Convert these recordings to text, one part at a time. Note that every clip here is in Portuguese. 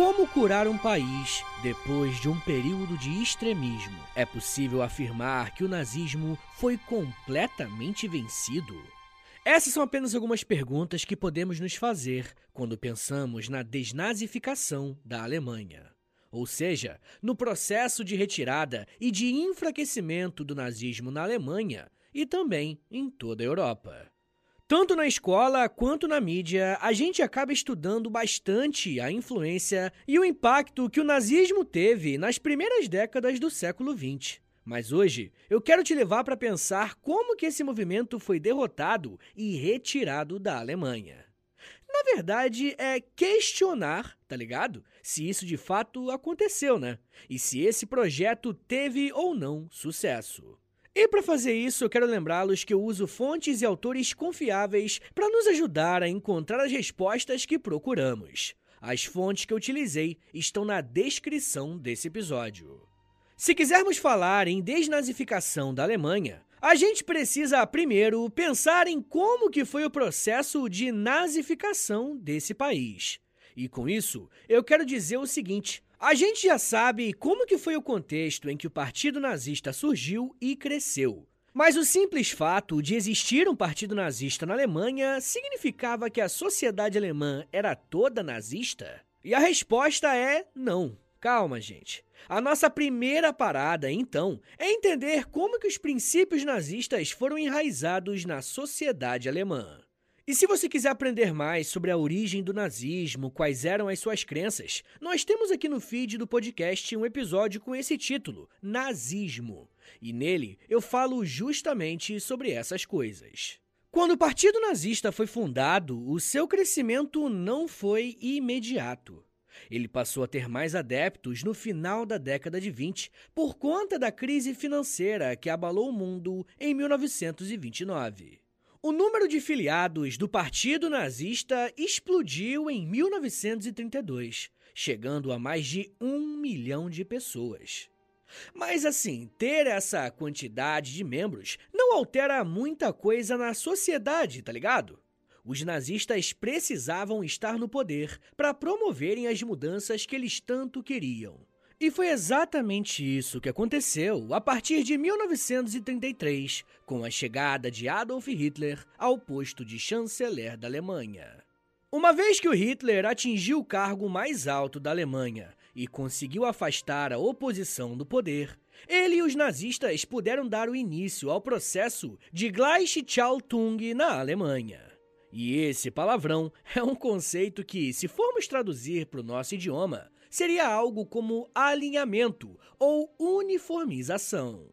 Como curar um país depois de um período de extremismo? É possível afirmar que o nazismo foi completamente vencido? Essas são apenas algumas perguntas que podemos nos fazer quando pensamos na desnazificação da Alemanha. Ou seja, no processo de retirada e de enfraquecimento do nazismo na Alemanha e também em toda a Europa. Tanto na escola quanto na mídia, a gente acaba estudando bastante a influência e o impacto que o nazismo teve nas primeiras décadas do século XX. Mas hoje eu quero te levar para pensar como que esse movimento foi derrotado e retirado da Alemanha. Na verdade, é questionar, tá ligado? Se isso de fato aconteceu, né? E se esse projeto teve ou não sucesso. E para fazer isso, eu quero lembrá-los que eu uso fontes e autores confiáveis para nos ajudar a encontrar as respostas que procuramos. As fontes que eu utilizei estão na descrição desse episódio. Se quisermos falar em desnazificação da Alemanha, a gente precisa primeiro pensar em como que foi o processo de nazificação desse país. E com isso, eu quero dizer o seguinte: a gente já sabe como que foi o contexto em que o Partido Nazista surgiu e cresceu. Mas o simples fato de existir um partido nazista na Alemanha significava que a sociedade alemã era toda nazista? E a resposta é não. Calma, gente. A nossa primeira parada, então, é entender como que os princípios nazistas foram enraizados na sociedade alemã. E se você quiser aprender mais sobre a origem do nazismo, quais eram as suas crenças, nós temos aqui no feed do podcast um episódio com esse título, Nazismo. E nele eu falo justamente sobre essas coisas. Quando o Partido Nazista foi fundado, o seu crescimento não foi imediato. Ele passou a ter mais adeptos no final da década de 20 por conta da crise financeira que abalou o mundo em 1929. O número de filiados do Partido Nazista explodiu em 1932, chegando a mais de um milhão de pessoas. Mas assim, ter essa quantidade de membros não altera muita coisa na sociedade, tá ligado? Os nazistas precisavam estar no poder para promoverem as mudanças que eles tanto queriam. E foi exatamente isso que aconteceu a partir de 1933, com a chegada de Adolf Hitler ao posto de chanceler da Alemanha. Uma vez que o Hitler atingiu o cargo mais alto da Alemanha e conseguiu afastar a oposição do poder, ele e os nazistas puderam dar o início ao processo de Gleichschaltung na Alemanha. E esse palavrão é um conceito que, se formos traduzir para o nosso idioma, seria algo como alinhamento ou uniformização.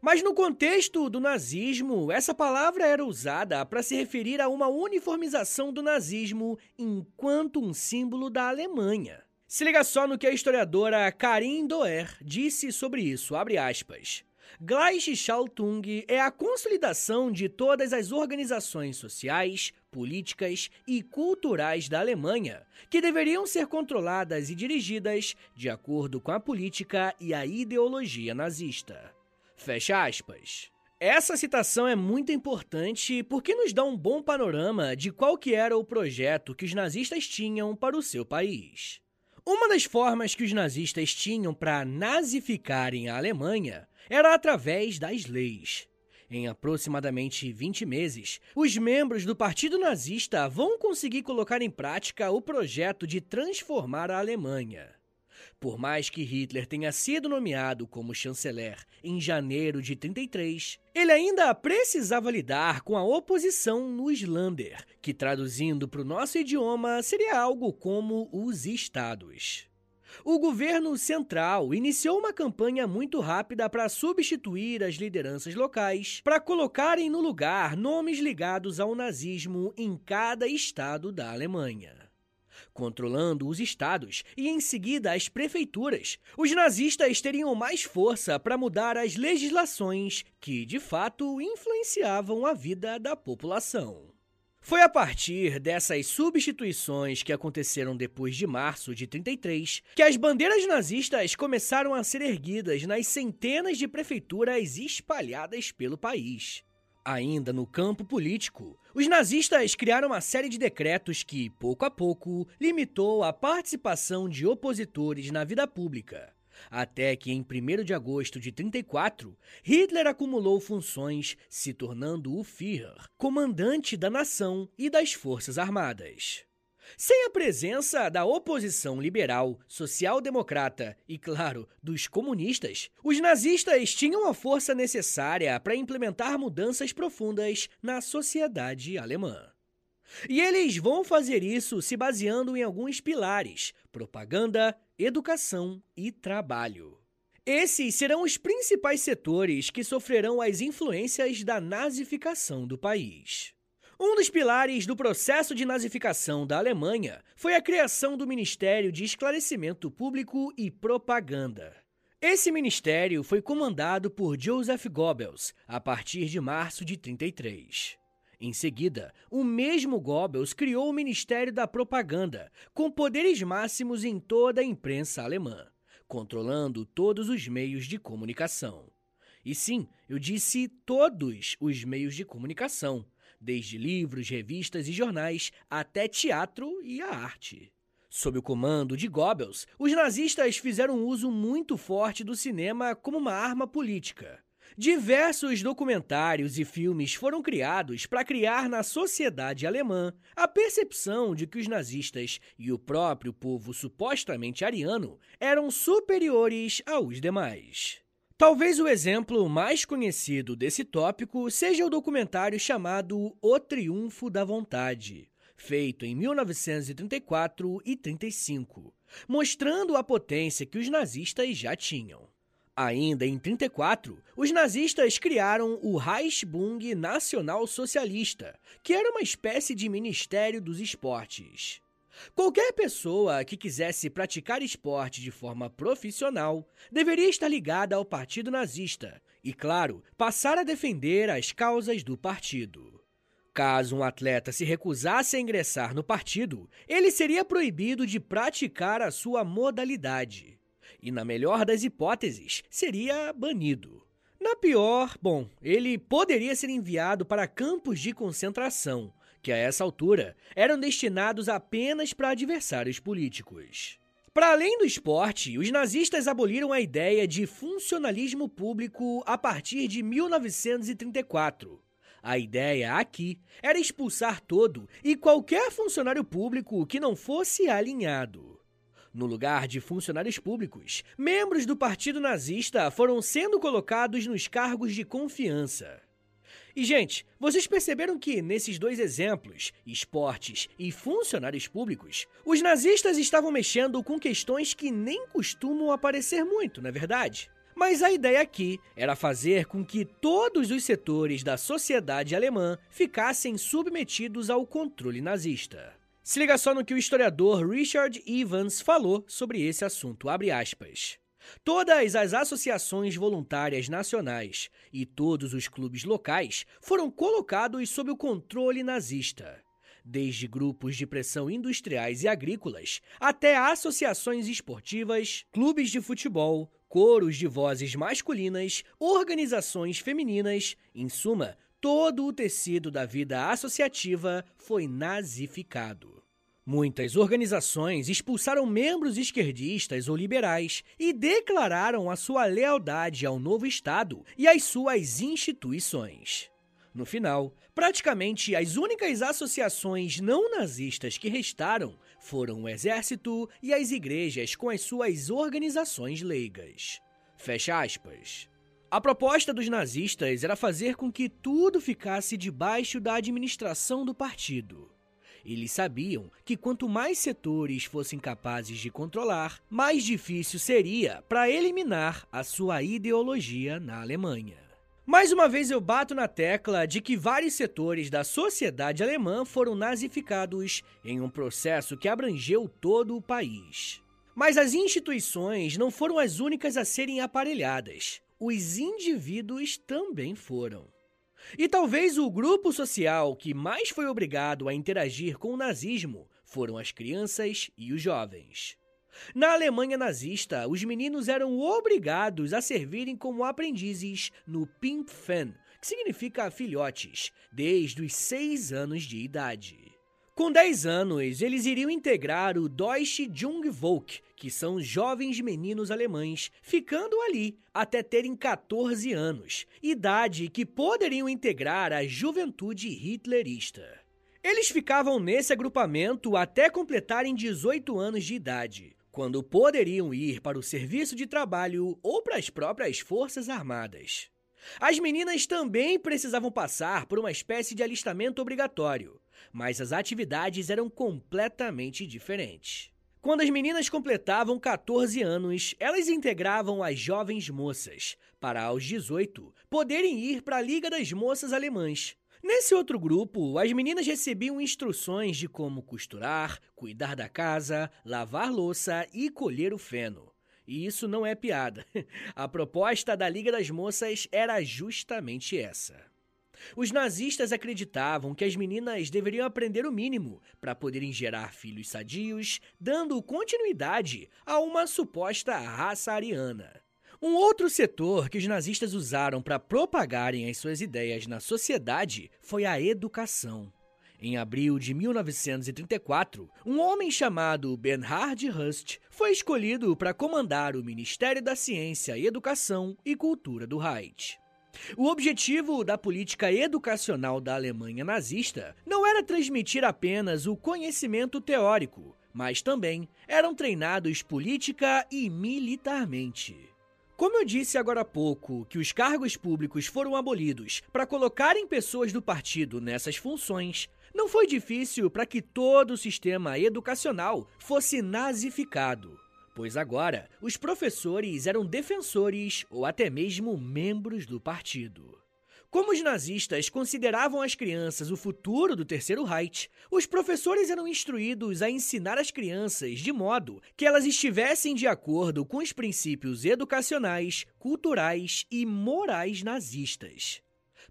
Mas no contexto do nazismo, essa palavra era usada para se referir a uma uniformização do nazismo enquanto um símbolo da Alemanha. Se liga só no que a historiadora Karin Doer disse sobre isso, abre aspas. Gleichschaltung é a consolidação de todas as organizações sociais, políticas e culturais da Alemanha, que deveriam ser controladas e dirigidas de acordo com a política e a ideologia nazista. Fecha aspas. Essa citação é muito importante porque nos dá um bom panorama de qual que era o projeto que os nazistas tinham para o seu país. Uma das formas que os nazistas tinham para nazificarem a Alemanha era através das leis. Em aproximadamente 20 meses, os membros do Partido Nazista vão conseguir colocar em prática o projeto de transformar a Alemanha. Por mais que Hitler tenha sido nomeado como chanceler em janeiro de 33, ele ainda precisava lidar com a oposição no Islander, que traduzindo para o nosso idioma seria algo como os estados. O governo central iniciou uma campanha muito rápida para substituir as lideranças locais, para colocarem no lugar nomes ligados ao nazismo em cada estado da Alemanha. Controlando os estados e em seguida as prefeituras, os nazistas teriam mais força para mudar as legislações que, de fato, influenciavam a vida da população. Foi a partir dessas substituições que aconteceram depois de março de 33 que as bandeiras nazistas começaram a ser erguidas nas centenas de prefeituras espalhadas pelo país. Ainda no campo político, os nazistas criaram uma série de decretos que, pouco a pouco, limitou a participação de opositores na vida pública. Até que, em 1 de agosto de 34, Hitler acumulou funções, se tornando o Führer, comandante da nação e das forças armadas. Sem a presença da oposição liberal, social-democrata e, claro, dos comunistas, os nazistas tinham a força necessária para implementar mudanças profundas na sociedade alemã. E eles vão fazer isso se baseando em alguns pilares: propaganda, educação e trabalho. Esses serão os principais setores que sofrerão as influências da nazificação do país. Um dos pilares do processo de nazificação da Alemanha foi a criação do Ministério de Esclarecimento Público e Propaganda. Esse ministério foi comandado por Joseph Goebbels a partir de março de 33. Em seguida, o mesmo Goebbels criou o Ministério da Propaganda, com poderes máximos em toda a imprensa alemã, controlando todos os meios de comunicação. E sim, eu disse todos os meios de comunicação, desde livros, revistas e jornais até teatro e a arte. Sob o comando de Goebbels, os nazistas fizeram um uso muito forte do cinema como uma arma política. Diversos documentários e filmes foram criados para criar na sociedade alemã a percepção de que os nazistas e o próprio povo supostamente ariano eram superiores aos demais. Talvez o exemplo mais conhecido desse tópico seja o documentário chamado O Triunfo da Vontade, feito em 1934 e 35, mostrando a potência que os nazistas já tinham. Ainda em 34, os nazistas criaram o Reichsbund Nacional Socialista, que era uma espécie de Ministério dos Esportes. Qualquer pessoa que quisesse praticar esporte de forma profissional deveria estar ligada ao partido nazista e, claro, passar a defender as causas do partido. Caso um atleta se recusasse a ingressar no partido, ele seria proibido de praticar a sua modalidade. E, na melhor das hipóteses, seria banido. Na pior, bom, ele poderia ser enviado para campos de concentração, que a essa altura eram destinados apenas para adversários políticos. Para além do esporte, os nazistas aboliram a ideia de funcionalismo público a partir de 1934. A ideia aqui era expulsar todo e qualquer funcionário público que não fosse alinhado. No lugar de funcionários públicos, membros do Partido Nazista foram sendo colocados nos cargos de confiança. E, gente, vocês perceberam que nesses dois exemplos, esportes e funcionários públicos, os nazistas estavam mexendo com questões que nem costumam aparecer muito, não é verdade? Mas a ideia aqui era fazer com que todos os setores da sociedade alemã ficassem submetidos ao controle nazista. Se liga só no que o historiador Richard Evans falou sobre esse assunto. Todas as associações voluntárias nacionais e todos os clubes locais foram colocados sob o controle nazista. Desde grupos de pressão industriais e agrícolas até associações esportivas, clubes de futebol, coros de vozes masculinas, organizações femininas, em suma, todo o tecido da vida associativa foi nazificado. Muitas organizações expulsaram membros esquerdistas ou liberais e declararam a sua lealdade ao novo Estado e às suas instituições. No final, praticamente as únicas associações não nazistas que restaram foram o exército e as igrejas com as suas organizações leigas. Fecha aspas. A proposta dos nazistas era fazer com que tudo ficasse debaixo da administração do partido Eles sabiam que quanto mais setores fossem capazes de controlar, mais difícil seria para eliminar a sua ideologia na Alemanha. Mais uma vez eu bato na tecla de que vários setores da sociedade alemã foram nazificados em um processo que abrangeu todo o país. Mas as instituições não foram as únicas a serem aparelhadas. Os indivíduos também foram. E talvez o grupo social que mais foi obrigado a interagir com o nazismo foram as crianças e os jovens. Na Alemanha nazista, os meninos eram obrigados a servirem como aprendizes no Pimpfen, que significa filhotes, desde os seis anos de idade. Com 10 anos, eles iriam integrar o Deutsche Jungvolk, que são jovens meninos alemães, ficando ali até terem 14 anos, idade que poderiam integrar a juventude hitlerista. Eles ficavam nesse agrupamento até completarem 18 anos de idade, quando poderiam ir para o serviço de trabalho ou para as próprias Forças Armadas. As meninas também precisavam passar por uma espécie de alistamento obrigatório, mas as atividades eram completamente diferentes. Quando as meninas completavam 14 anos, elas integravam as jovens moças, para aos 18 poderem ir para a Liga das Moças Alemãs. Nesse outro grupo, as meninas recebiam instruções de como costurar, cuidar da casa, lavar louça e colher o feno. E isso não é piada. A proposta da Liga das Moças era justamente essa. Os nazistas acreditavam que as meninas deveriam aprender o mínimo para poderem gerar filhos sadios, dando continuidade a uma suposta raça ariana. Um outro setor que os nazistas usaram para propagarem as suas ideias na sociedade foi a educação. Em abril de 1934, um homem chamado Bernhard Rust foi escolhido para comandar o Ministério da Ciência, Educação e Cultura do Reich. O objetivo da política educacional da Alemanha nazista não era transmitir apenas o conhecimento teórico, mas também eram treinados política e militarmente. Como eu disse agora há pouco que os cargos públicos foram abolidos para colocarem pessoas do partido nessas funções, não foi difícil para que todo o sistema educacional fosse nazificado pois agora os professores eram defensores ou até mesmo membros do partido. Como os nazistas consideravam as crianças o futuro do Terceiro Reich, os professores eram instruídos a ensinar as crianças de modo que elas estivessem de acordo com os princípios educacionais, culturais e morais nazistas.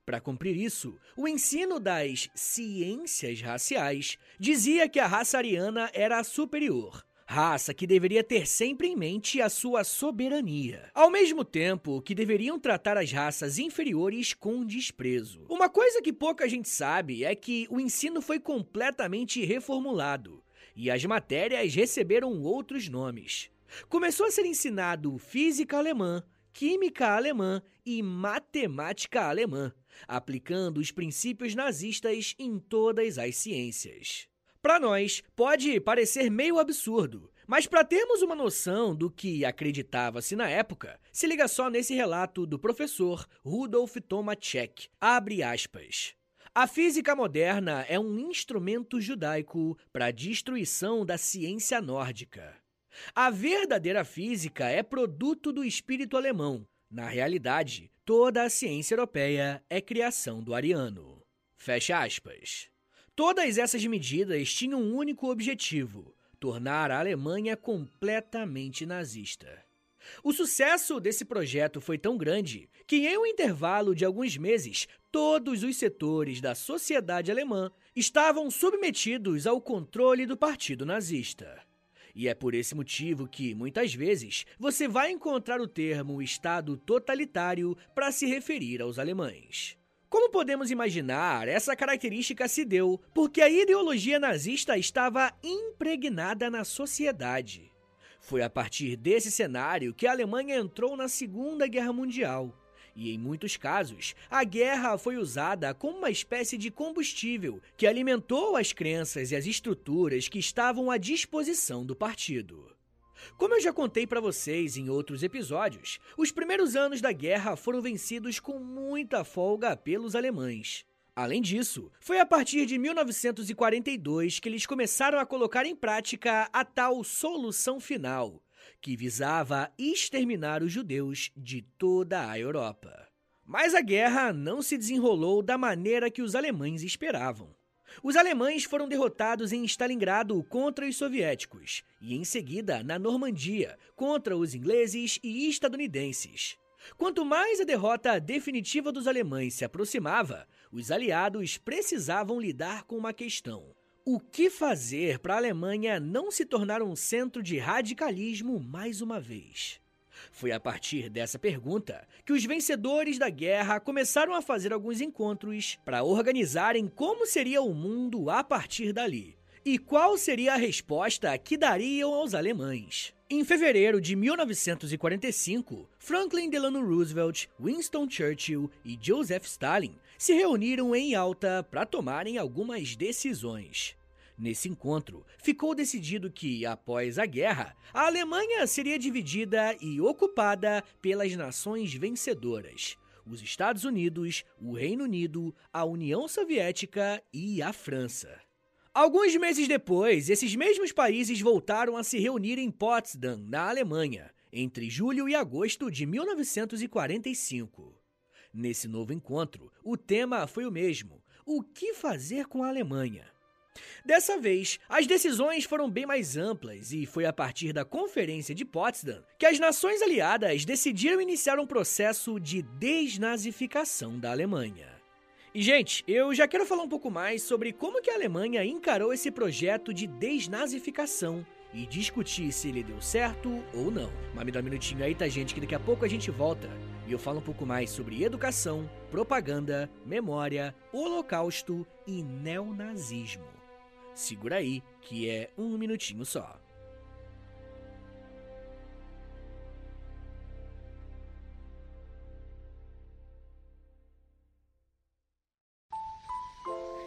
Para cumprir isso, o ensino das ciências raciais dizia que a raça ariana era superior, raça que deveria ter sempre em mente a sua soberania, ao mesmo tempo que deveriam tratar as raças inferiores com desprezo. Uma coisa que pouca gente sabe é que o ensino foi completamente reformulado e as matérias receberam outros nomes. Começou a ser ensinado física alemã, química alemã e matemática alemã, aplicando os princípios nazistas em todas as ciências. Para nós, pode parecer meio absurdo, mas para termos uma noção do que acreditava-se na época, se liga só nesse relato do professor Rudolf Tomacek. Abre aspas. A física moderna é um instrumento judaico para a destruição da ciência nórdica. A verdadeira física é produto do espírito alemão. Na realidade, toda a ciência europeia é criação do ariano. Fecha aspas. Todas essas medidas tinham um único objetivo: tornar a Alemanha completamente nazista. O sucesso desse projeto foi tão grande que, em um intervalo de alguns meses, todos os setores da sociedade alemã estavam submetidos ao controle do partido nazista. E é por esse motivo que, muitas vezes, você vai encontrar o termo Estado totalitário para se referir aos alemães. Como podemos imaginar, essa característica se deu porque a ideologia nazista estava impregnada na sociedade. Foi a partir desse cenário que a Alemanha entrou na Segunda Guerra Mundial. E em muitos casos, a guerra foi usada como uma espécie de combustível que alimentou as crenças e as estruturas que estavam à disposição do partido. Como eu já contei para vocês em outros episódios, os primeiros anos da guerra foram vencidos com muita folga pelos alemães. Além disso, foi a partir de 1942 que eles começaram a colocar em prática a tal solução final, que visava exterminar os judeus de toda a Europa. Mas a guerra não se desenrolou da maneira que os alemães esperavam. Os alemães foram derrotados em Stalingrado contra os soviéticos e, em seguida, na Normandia contra os ingleses e estadunidenses. Quanto mais a derrota definitiva dos alemães se aproximava, os aliados precisavam lidar com uma questão: o que fazer para a Alemanha não se tornar um centro de radicalismo mais uma vez? Foi a partir dessa pergunta que os vencedores da guerra começaram a fazer alguns encontros para organizarem como seria o mundo a partir dali e qual seria a resposta que dariam aos alemães. Em fevereiro de 1945, Franklin Delano Roosevelt, Winston Churchill e Joseph Stalin se reuniram em Alta para tomarem algumas decisões. Nesse encontro, ficou decidido que, após a guerra, a Alemanha seria dividida e ocupada pelas nações vencedoras: os Estados Unidos, o Reino Unido, a União Soviética e a França. Alguns meses depois, esses mesmos países voltaram a se reunir em Potsdam, na Alemanha, entre julho e agosto de 1945. Nesse novo encontro, o tema foi o mesmo: o que fazer com a Alemanha? Dessa vez, as decisões foram bem mais amplas e foi a partir da Conferência de Potsdam que as nações aliadas decidiram iniciar um processo de desnazificação da Alemanha. E, gente, eu já quero falar um pouco mais sobre como que a Alemanha encarou esse projeto de desnazificação e discutir se ele deu certo ou não. Mas me dá um minutinho aí, tá, gente, que daqui a pouco a gente volta e eu falo um pouco mais sobre educação, propaganda, memória, holocausto e neonazismo. Segura aí, que é um minutinho só.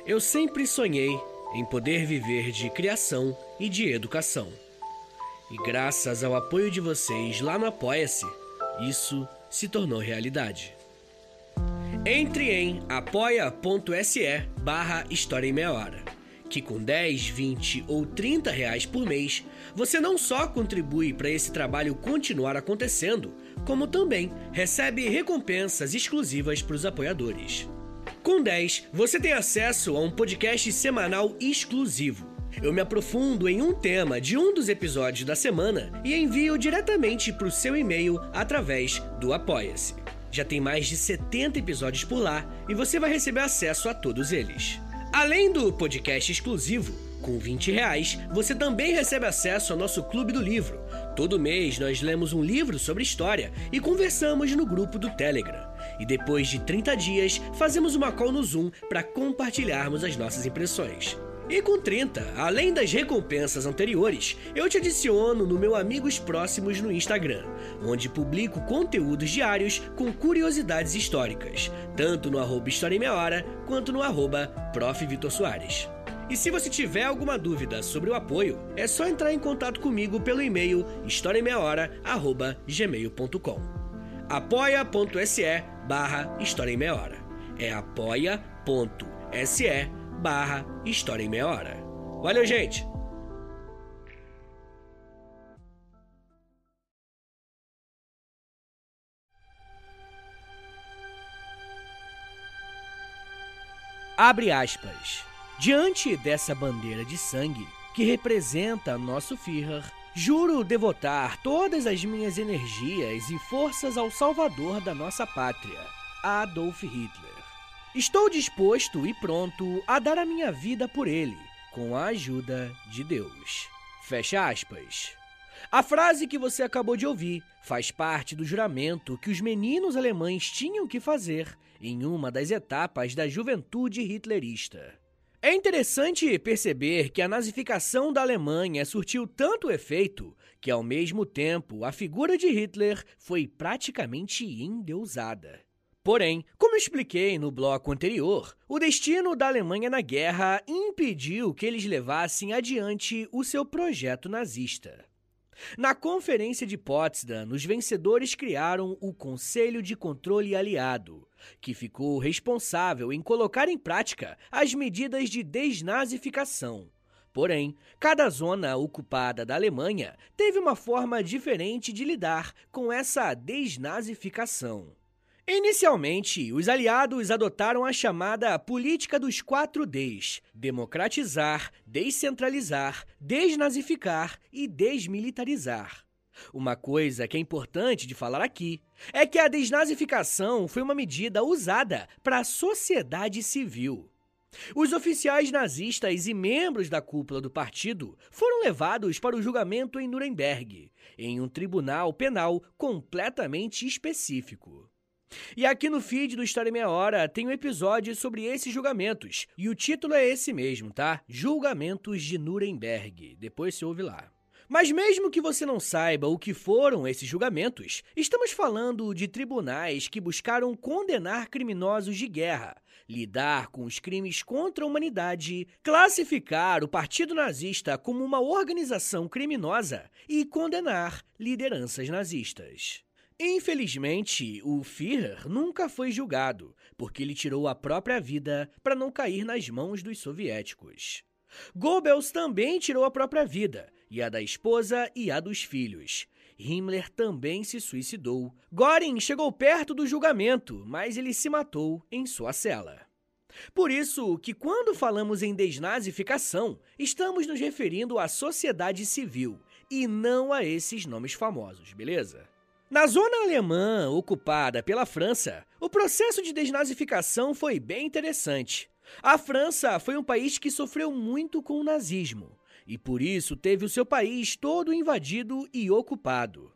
Eu sempre sonhei em poder viver de criação e de educação. E graças ao apoio de vocês lá no Apoia-se, isso se tornou realidade. Entre em apoia.se barra História em Meia Hora que com 10, 20 ou 30 reais por mês, você não só contribui para esse trabalho continuar acontecendo, como também recebe recompensas exclusivas para os apoiadores. Com 10, você tem acesso a um podcast semanal exclusivo. Eu me aprofundo em um tema de um dos episódios da semana e envio diretamente para o seu e-mail através do Apoia-se. Já tem mais de 70 episódios por lá e você vai receber acesso a todos eles. Além do podcast exclusivo, com 20 reais, você também recebe acesso ao nosso Clube do Livro. Todo mês nós lemos um livro sobre história e conversamos no grupo do Telegram. E depois de 30 dias, fazemos uma call no Zoom para compartilharmos as nossas impressões. E com 30, além das recompensas anteriores, eu te adiciono no meu Amigos Próximos no Instagram, onde publico conteúdos diários com curiosidades históricas, tanto no arroba História em Meia Hora, quanto no arroba Prof. Vitor Soares. E se você tiver alguma dúvida sobre o apoio, é só entrar em contato comigo pelo e-mail historiaemmeiahora.gmail.com apoia.se barra História em Meia Hora. É apoia.se barra História em Meia Hora. Valeu, gente! Abre aspas. Diante dessa bandeira de sangue, que representa nosso Führer, juro devotar todas as minhas energias e forças ao salvador da nossa pátria, Adolf Hitler. Estou disposto e pronto a dar a minha vida por ele, com a ajuda de Deus. Fecha aspas. A frase que você acabou de ouvir faz parte do juramento que os meninos alemães tinham que fazer em uma das etapas da juventude hitlerista. É interessante perceber que a nazificação da Alemanha surtiu tanto efeito que, ao mesmo tempo, a figura de Hitler foi praticamente endeusada. Porém, como expliquei no bloco anterior, o destino da Alemanha na guerra impediu que eles levassem adiante o seu projeto nazista. Na Conferência de Potsdam, os vencedores criaram o Conselho de Controle Aliado, que ficou responsável em colocar em prática as medidas de desnazificação. Porém, cada zona ocupada da Alemanha teve uma forma diferente de lidar com essa desnazificação. Inicialmente, os aliados adotaram a chamada política dos quatro Ds: democratizar, descentralizar, desnazificar e desmilitarizar. Uma coisa que é importante de falar aqui é que a desnazificação foi uma medida usada para a sociedade civil. Os oficiais nazistas e membros da cúpula do partido foram levados para o julgamento em Nuremberg, em um tribunal penal completamente específico. E aqui no feed do História Meia Hora tem um episódio sobre esses julgamentos. E o título é esse mesmo, tá? Julgamentos de Nuremberg. Depois se ouve lá. Mas mesmo que você não saiba o que foram esses julgamentos, estamos falando de tribunais que buscaram condenar criminosos de guerra, lidar com os crimes contra a humanidade, classificar o Partido Nazista como uma organização criminosa e condenar lideranças nazistas. Infelizmente, o Führer nunca foi julgado, porque ele tirou a própria vida para não cair nas mãos dos soviéticos. Goebbels também tirou a própria vida, e a da esposa e a dos filhos. Himmler também se suicidou. Göring chegou perto do julgamento, mas ele se matou em sua cela. Por isso que quando falamos em desnazificação, estamos nos referindo à sociedade civil e não a esses nomes famosos, beleza? Na zona alemã ocupada pela França, o processo de desnazificação foi bem interessante. A França foi um país que sofreu muito com o nazismo e por isso teve o seu país todo invadido e ocupado.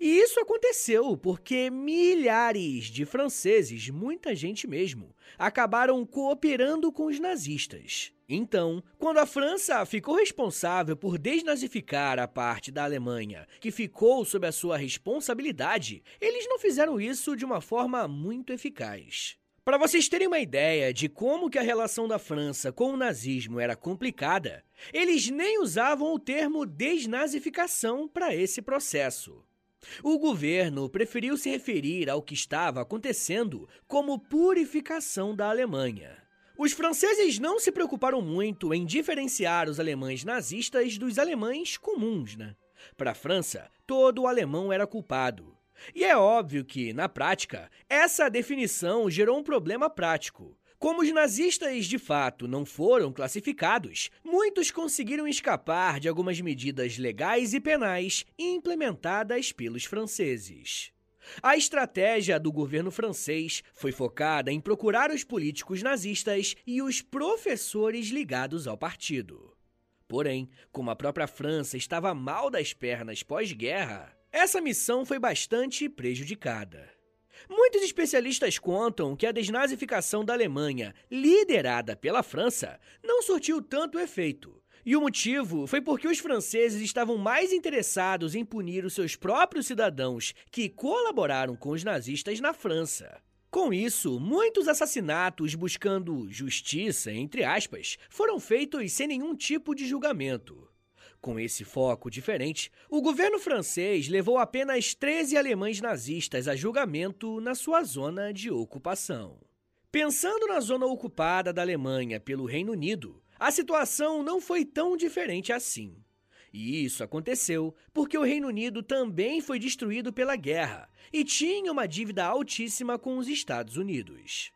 E isso aconteceu porque milhares de franceses, muita gente mesmo, acabaram cooperando com os nazistas. Então, quando a França ficou responsável por desnazificar a parte da Alemanha que ficou sob a sua responsabilidade, eles não fizeram isso de uma forma muito eficaz. Para vocês terem uma ideia de como que a relação da França com o nazismo era complicada, eles nem usavam o termo desnazificação para esse processo. O governo preferiu se referir ao que estava acontecendo como purificação da Alemanha. Os franceses não se preocuparam muito em diferenciar os alemães nazistas dos alemães comuns, né? Para a França, todo alemão era culpado. E é óbvio que, na prática, essa definição gerou um problema prático. Como os nazistas de fato não foram classificados, muitos conseguiram escapar de algumas medidas legais e penais implementadas pelos franceses. A estratégia do governo francês foi focada em procurar os políticos nazistas e os professores ligados ao partido. Porém, como a própria França estava mal das pernas pós-guerra, essa missão foi bastante prejudicada. Muitos especialistas contam que a desnazificação da Alemanha, liderada pela França, não surtiu tanto efeito. E o motivo foi porque os franceses estavam mais interessados em punir os seus próprios cidadãos que colaboraram com os nazistas na França. Com isso, muitos assassinatos buscando justiça, entre aspas, foram feitos sem nenhum tipo de julgamento. Com esse foco diferente, o governo francês levou apenas 13 alemães nazistas a julgamento na sua zona de ocupação. Pensando na zona ocupada da Alemanha pelo Reino Unido, a situação não foi tão diferente assim. E isso aconteceu porque o Reino Unido também foi destruído pela guerra e tinha uma dívida altíssima com os Estados Unidos.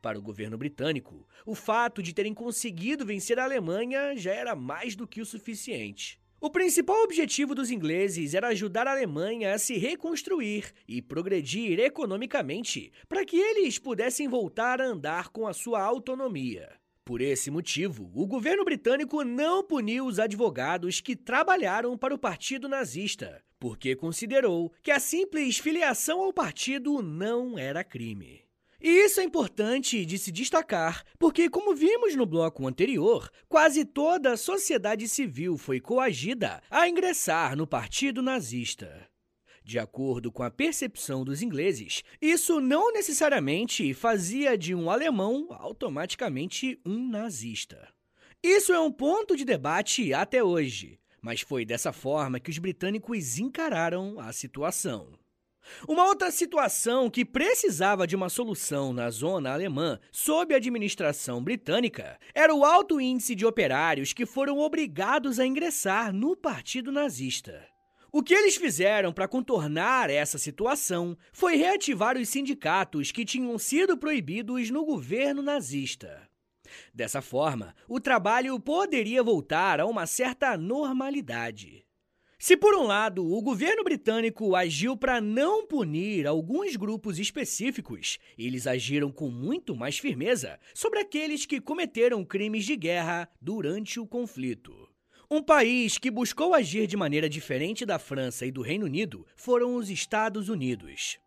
Para o governo britânico, o fato de terem conseguido vencer a Alemanha já era mais do que o suficiente. O principal objetivo dos ingleses era ajudar a Alemanha a se reconstruir e progredir economicamente para que eles pudessem voltar a andar com a sua autonomia. Por esse motivo, o governo britânico não puniu os advogados que trabalharam para o partido nazista, porque considerou que a simples filiação ao partido não era crime. E isso é importante de se destacar, porque, como vimos no bloco anterior, quase toda a sociedade civil foi coagida a ingressar no Partido Nazista. De acordo com a percepção dos ingleses, isso não necessariamente fazia de um alemão automaticamente um nazista. Isso é um ponto de debate até hoje, mas foi dessa forma que os britânicos encararam a situação. Uma outra situação que precisava de uma solução na zona alemã sob a administração britânica era o alto índice de operários que foram obrigados a ingressar no Partido Nazista. O que eles fizeram para contornar essa situação foi reativar os sindicatos que tinham sido proibidos no governo nazista. Dessa forma, o trabalho poderia voltar a uma certa normalidade. Se, por um lado, o governo britânico agiu para não punir alguns grupos específicos, eles agiram com muito mais firmeza sobre aqueles que cometeram crimes de guerra durante o conflito. Um país que buscou agir de maneira diferente da França e do Reino Unido foram os Estados Unidos.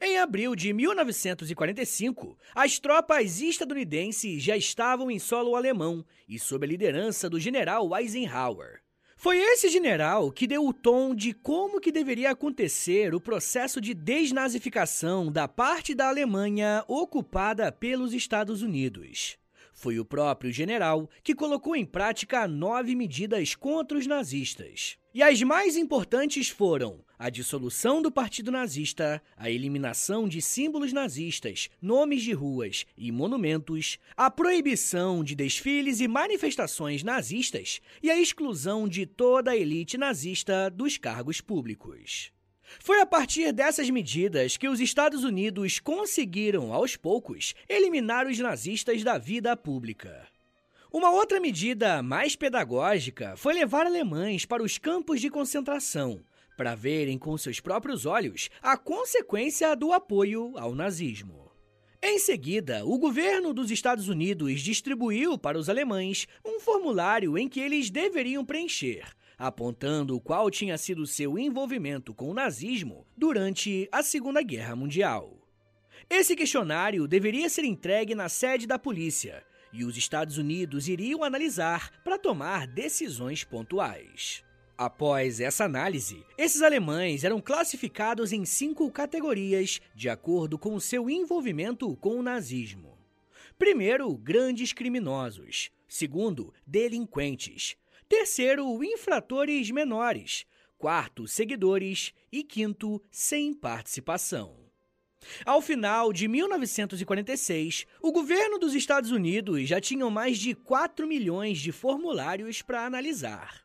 Em abril de 1945, as tropas estadunidenses já estavam em solo alemão e sob a liderança do general Eisenhower. Foi esse general que deu o tom de como que deveria acontecer o processo de desnazificação da parte da Alemanha ocupada pelos Estados Unidos. Foi o próprio general que colocou em prática nove medidas contra os nazistas. E as mais importantes foram a dissolução do Partido Nazista, a eliminação de símbolos nazistas, nomes de ruas e monumentos, a proibição de desfiles e manifestações nazistas e a exclusão de toda a elite nazista dos cargos públicos. Foi a partir dessas medidas que os Estados Unidos conseguiram, aos poucos, eliminar os nazistas da vida pública. Uma outra medida mais pedagógica foi levar alemães para os campos de concentração, para verem com seus próprios olhos a consequência do apoio ao nazismo. Em seguida, o governo dos Estados Unidos distribuiu para os alemães um formulário em que eles deveriam preencher, apontando qual tinha sido seu envolvimento com o nazismo durante a Segunda Guerra Mundial. Esse questionário deveria ser entregue na sede da polícia e os Estados Unidos iriam analisar para tomar decisões pontuais. Após essa análise, esses alemães eram classificados em cinco categorias de acordo com seu envolvimento com o nazismo. Primeiro, grandes criminosos. Segundo, delinquentes. Terceiro, infratores menores. Quarto, seguidores. E quinto, sem participação. Ao final de 1946, o governo dos Estados Unidos já tinha mais de 4 milhões de formulários para analisar.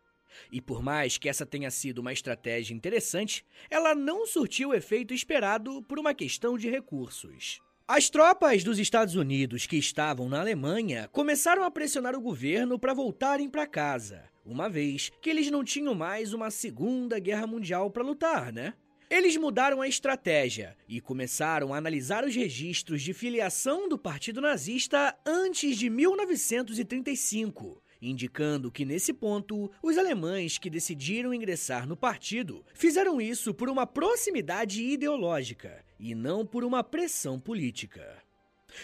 E por mais que essa tenha sido uma estratégia interessante, ela não surtiu o efeito esperado por uma questão de recursos. As tropas dos Estados Unidos que estavam na Alemanha começaram a pressionar o governo para voltarem para casa, uma vez que eles não tinham mais uma Segunda Guerra Mundial para lutar, né? Eles mudaram a estratégia e começaram a analisar os registros de filiação do Partido Nazista antes de 1935 indicando que nesse ponto os alemães que decidiram ingressar no partido fizeram isso por uma proximidade ideológica e não por uma pressão política.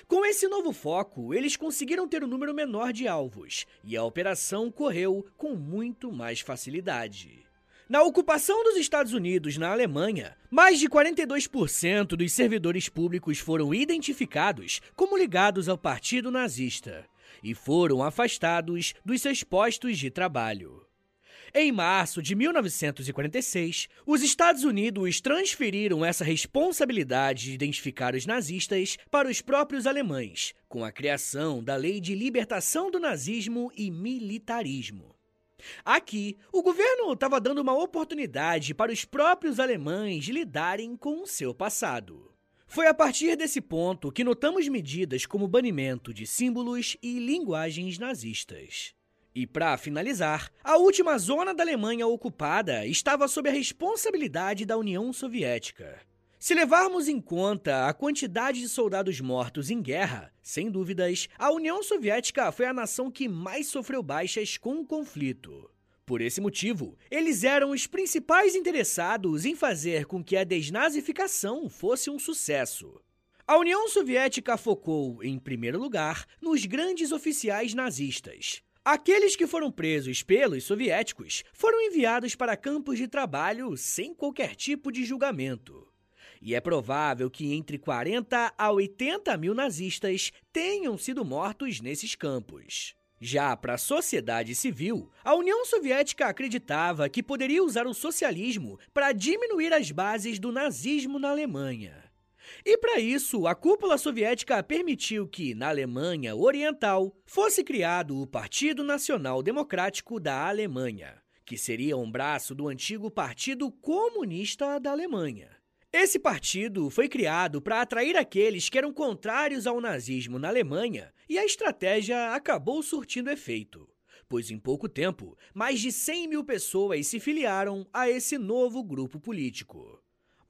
Com esse novo foco, eles conseguiram ter um número menor de alvos e a operação correu com muito mais facilidade. Na ocupação dos Estados Unidos na Alemanha, mais de 42% dos servidores públicos foram identificados como ligados ao Partido Nazista e foram afastados dos seus postos de trabalho. Em março de 1946, os Estados Unidos transferiram essa responsabilidade de identificar os nazistas para os próprios alemães, com a criação da Lei de Libertação do Nazismo e Militarismo. Aqui, o governo estava dando uma oportunidade para os próprios alemães lidarem com o seu passado. Foi a partir desse ponto que notamos medidas como banimento de símbolos e linguagens nazistas. E para finalizar, a última zona da Alemanha ocupada estava sob a responsabilidade da União Soviética. Se levarmos em conta a quantidade de soldados mortos em guerra, sem dúvidas, a União Soviética foi a nação que mais sofreu baixas com o conflito. Por esse motivo, eles eram os principais interessados em fazer com que a desnazificação fosse um sucesso. A União Soviética focou, em primeiro lugar, nos grandes oficiais nazistas. Aqueles que foram presos pelos soviéticos foram enviados para campos de trabalho sem qualquer tipo de julgamento. E é provável que entre 40 a 80 mil nazistas tenham sido mortos nesses campos. Já para a sociedade civil, a União Soviética acreditava que poderia usar o socialismo para diminuir as bases do nazismo na Alemanha. E para isso, a cúpula soviética permitiu que, na Alemanha Oriental, fosse criado o Partido Nacional Democrático da Alemanha, que seria um braço do antigo Partido Comunista da Alemanha. Esse partido foi criado para atrair aqueles que eram contrários ao nazismo na Alemanha e a estratégia acabou surtindo efeito, pois em pouco tempo, mais de 100 mil pessoas se filiaram a esse novo grupo político.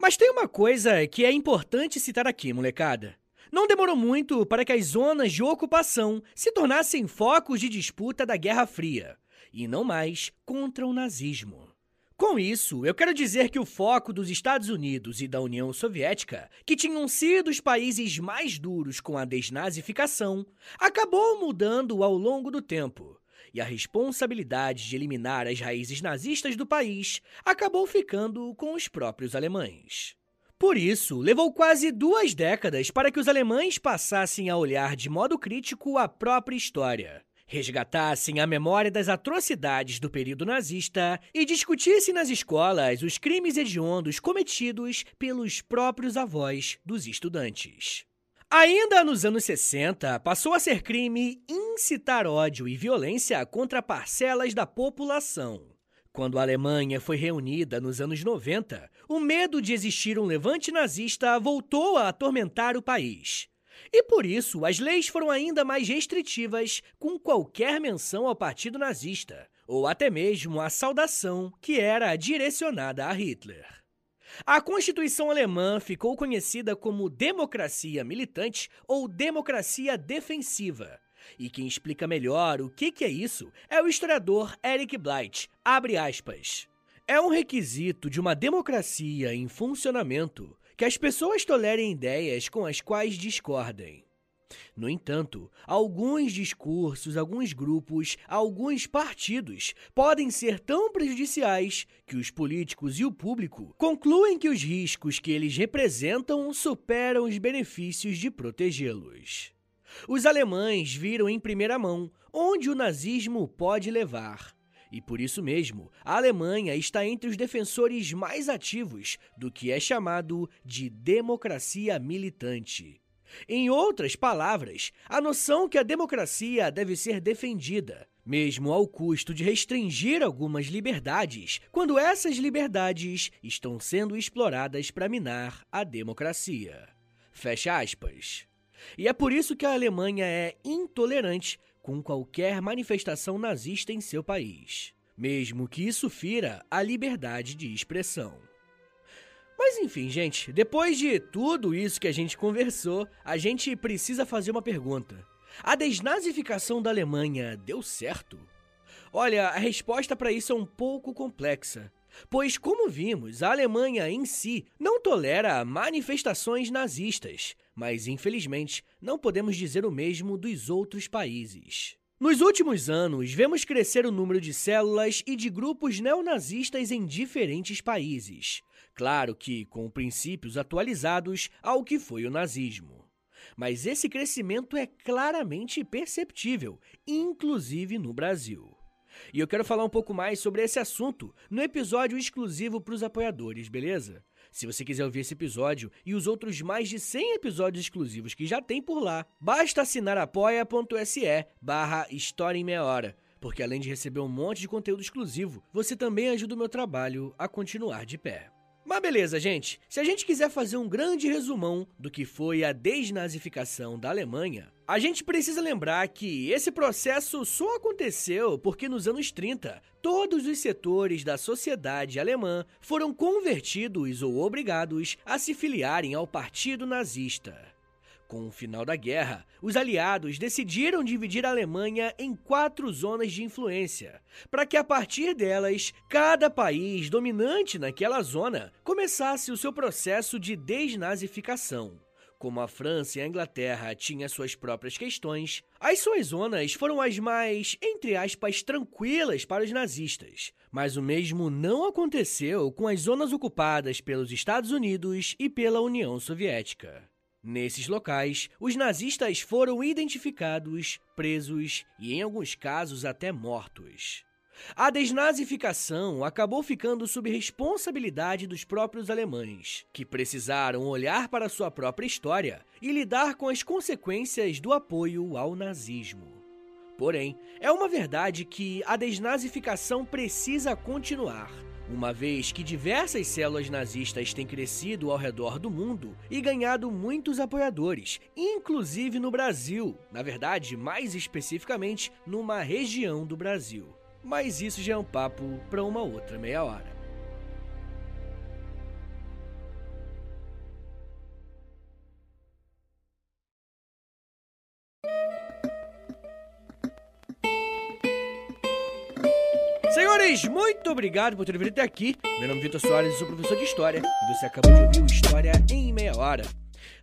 Mas tem uma coisa que é importante citar aqui, molecada. Não demorou muito para que as zonas de ocupação se tornassem focos de disputa da Guerra Fria, e não mais contra o nazismo. Com isso, eu quero dizer que o foco dos Estados Unidos e da União Soviética, que tinham sido os países mais duros com a desnazificação, acabou mudando ao longo do tempo. E a responsabilidade de eliminar as raízes nazistas do país acabou ficando com os próprios alemães. Por isso, levou quase duas décadas para que os alemães passassem a olhar de modo crítico a própria história resgatassem a memória das atrocidades do período nazista e discutissem nas escolas os crimes hediondos cometidos pelos próprios avós dos estudantes. Ainda nos anos 60, passou a ser crime incitar ódio e violência contra parcelas da população. Quando a Alemanha foi reunida nos anos 90, o medo de existir um levante nazista voltou a atormentar o país. E por isso, as leis foram ainda mais restritivas com qualquer menção ao partido nazista, ou até mesmo a saudação que era direcionada a Hitler. A Constituição alemã ficou conhecida como democracia militante ou democracia defensiva. E quem explica melhor o que, é isso é o historiador Eric Blight. Abre aspas. É um requisito de uma democracia em funcionamento que as pessoas tolerem ideias com as quais discordem. No entanto, alguns discursos, alguns grupos, alguns partidos podem ser tão prejudiciais que os políticos e o público concluem que os riscos que eles representam superam os benefícios de protegê-los. Os alemães viram em primeira mão onde o nazismo pode levar e por isso mesmo, a Alemanha está entre os defensores mais ativos do que é chamado de democracia militante. Em outras palavras, a noção que a democracia deve ser defendida, mesmo ao custo de restringir algumas liberdades, quando essas liberdades estão sendo exploradas para minar a democracia. Fecha aspas. E é por isso que a Alemanha é intolerante com qualquer manifestação nazista em seu país, mesmo que isso fira a liberdade de expressão. Mas enfim, gente, depois de tudo isso que a gente conversou, a gente precisa fazer uma pergunta. A desnazificação da Alemanha deu certo? Olha, a resposta para isso é um pouco complexa. Pois, como vimos, a Alemanha em si não tolera manifestações nazistas, mas infelizmente não podemos dizer o mesmo dos outros países. Nos últimos anos, vemos crescer o número de células e de grupos neonazistas em diferentes países. Claro que com princípios atualizados ao que foi o nazismo. Mas esse crescimento é claramente perceptível, inclusive no Brasil. E eu quero falar um pouco mais sobre esse assunto no episódio exclusivo para os apoiadores, beleza? Se você quiser ouvir esse episódio e os outros mais de 100 episódios exclusivos que já tem por lá, basta assinar apoia.se barra História em Meia Hora, porque além de receber um monte de conteúdo exclusivo, você também ajuda o meu trabalho a continuar de pé. Mas beleza, gente. Se a gente quiser fazer um grande resumão do que foi a desnazificação da Alemanha, a gente precisa lembrar que esse processo só aconteceu porque nos anos 30, todos os setores da sociedade alemã foram convertidos ou obrigados a se filiarem ao Partido Nazista. Com o final da guerra, os aliados decidiram dividir a Alemanha em quatro zonas de influência, para que a partir delas, cada país dominante naquela zona começasse o seu processo de desnazificação. Como a França e a Inglaterra tinham suas próprias questões, as suas zonas foram as mais, entre aspas, tranquilas para os nazistas. Mas o mesmo não aconteceu com as zonas ocupadas pelos Estados Unidos e pela União Soviética. Nesses locais, os nazistas foram identificados, presos e, em alguns casos, até mortos. A desnazificação acabou ficando sob responsabilidade dos próprios alemães, que precisaram olhar para sua própria história e lidar com as consequências do apoio ao nazismo. Porém, é uma verdade que a desnazificação precisa continuar, uma vez que diversas células nazistas têm crescido ao redor do mundo e ganhado muitos apoiadores, inclusive no Brasil, na verdade, mais especificamente, numa região do Brasil. Mas isso já é um papo para uma outra meia hora. Muito obrigado por ter vindo até aqui. Meu nome é Vitor Soares, sou professor de História e você acabou de ouvir o História em Meia Hora.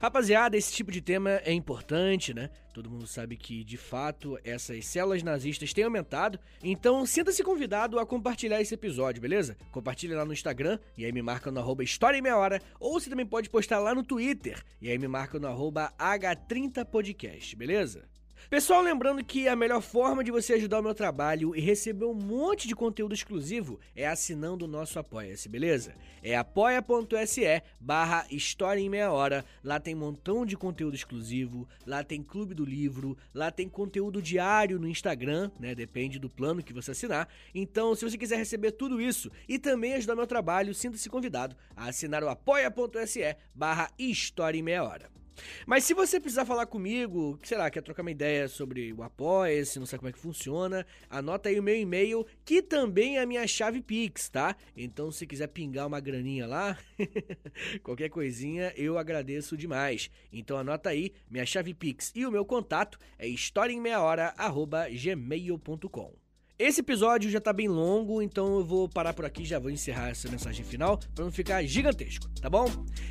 Rapaziada, esse tipo de tema é importante, né? Todo mundo sabe que, de fato, essas células nazistas têm aumentado. Então, sinta-se convidado a compartilhar esse episódio, beleza? Compartilhe lá no Instagram e aí me marca no arroba História em Meia Hora. Ou você também pode postar lá no Twitter e aí me marca no arroba H30podcast, beleza? Pessoal, lembrando que a melhor forma de você ajudar o meu trabalho e receber um monte de conteúdo exclusivo é assinando o nosso Apoia-se, beleza? É apoia.se barra História em Meia Hora. Lá tem um montão de conteúdo exclusivo, lá tem Clube do Livro, lá tem conteúdo diário no Instagram, né? Depende do plano que você assinar. Então, se você quiser receber tudo isso e também ajudar meu trabalho, sinta-se convidado a assinar o apoia.se barra História em Meia Hora. Mas se você precisar falar comigo, sei lá, quer trocar uma ideia sobre o Apoia-se, não sabe como é que funciona, anota aí o meu e-mail, que também é a minha chave Pix, tá? Então se quiser pingar uma graninha lá, qualquer coisinha, eu agradeço demais. Então anota aí, minha chave Pix e o meu contato é historiaemmeiahora@gmail.com. Esse episódio já tá bem longo, então eu vou parar por aqui, já vou encerrar essa mensagem final para não ficar gigantesco, tá bom?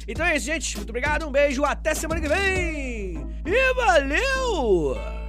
Então é isso, gente. Muito obrigado, um beijo, até semana que vem! E valeu!